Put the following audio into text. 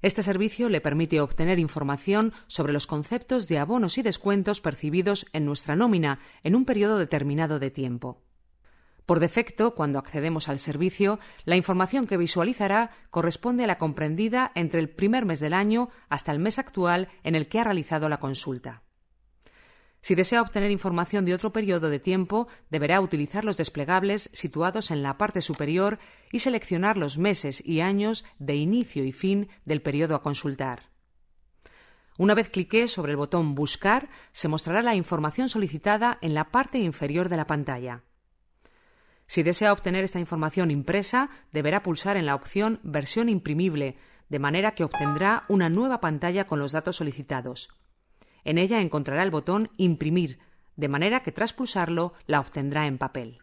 Este servicio le permite obtener información sobre los conceptos de abonos y descuentos percibidos en nuestra nómina en un periodo determinado de tiempo. Por defecto, cuando accedemos al servicio, la información que visualizará corresponde a la comprendida entre el primer mes del año hasta el mes actual en el que ha realizado la consulta. Si desea obtener información de otro periodo de tiempo, deberá utilizar los desplegables situados en la parte superior y seleccionar los meses y años de inicio y fin del periodo a consultar. Una vez clique sobre el botón Buscar, se mostrará la información solicitada en la parte inferior de la pantalla. Si desea obtener esta información impresa, deberá pulsar en la opción Versión imprimible, de manera que obtendrá una nueva pantalla con los datos solicitados. En ella encontrará el botón Imprimir, de manera que tras pulsarlo la obtendrá en papel.